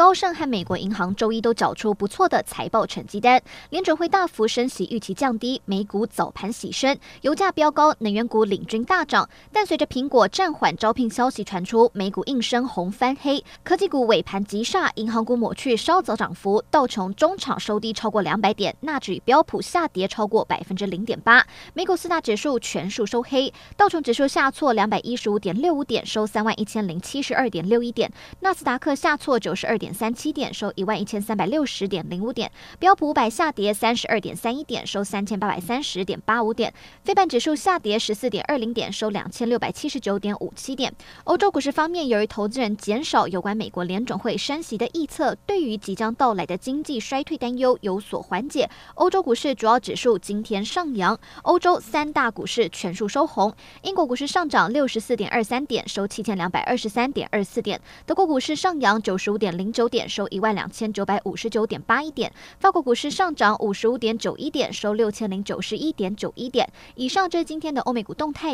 高盛和美国银行周一都缴出不错的财报成绩单，联准会大幅升息预期降低，美股早盘喜升，油价飙高，能源股领军大涨。但随着苹果暂缓招聘消息传出，美股应声红翻黑，科技股尾盘急杀，银行股抹去稍早涨幅，道琼中场收低超过两百点，纳指与标普下跌超过百分之零点八。美股四大指数全数收黑，道琼指数下挫两百一十五点六五点，收三万一千零七十二点六一点，纳斯达克下挫九十二点。三七点收一万一千三百六十点零五点，标普五百下跌三十二点三一点，收三千八百三十点八五点，非半指数下跌十四点二零点，收两千六百七十九点五七点。欧洲股市方面，由于投资人减少有关美国联准会升息的预测，对于即将到来的经济衰退担忧有所缓解。欧洲股市主要指数今天上扬，欧洲三大股市全数收红。英国股市上涨六十四点二三点，收七千两百二十三点二四点。德国股市上扬九十五点零九。九点收一万两千九百五十九点八一点，法国股市上涨五十五点九一点，收六千零九十一点九一点。以上，这是今天的欧美股动态。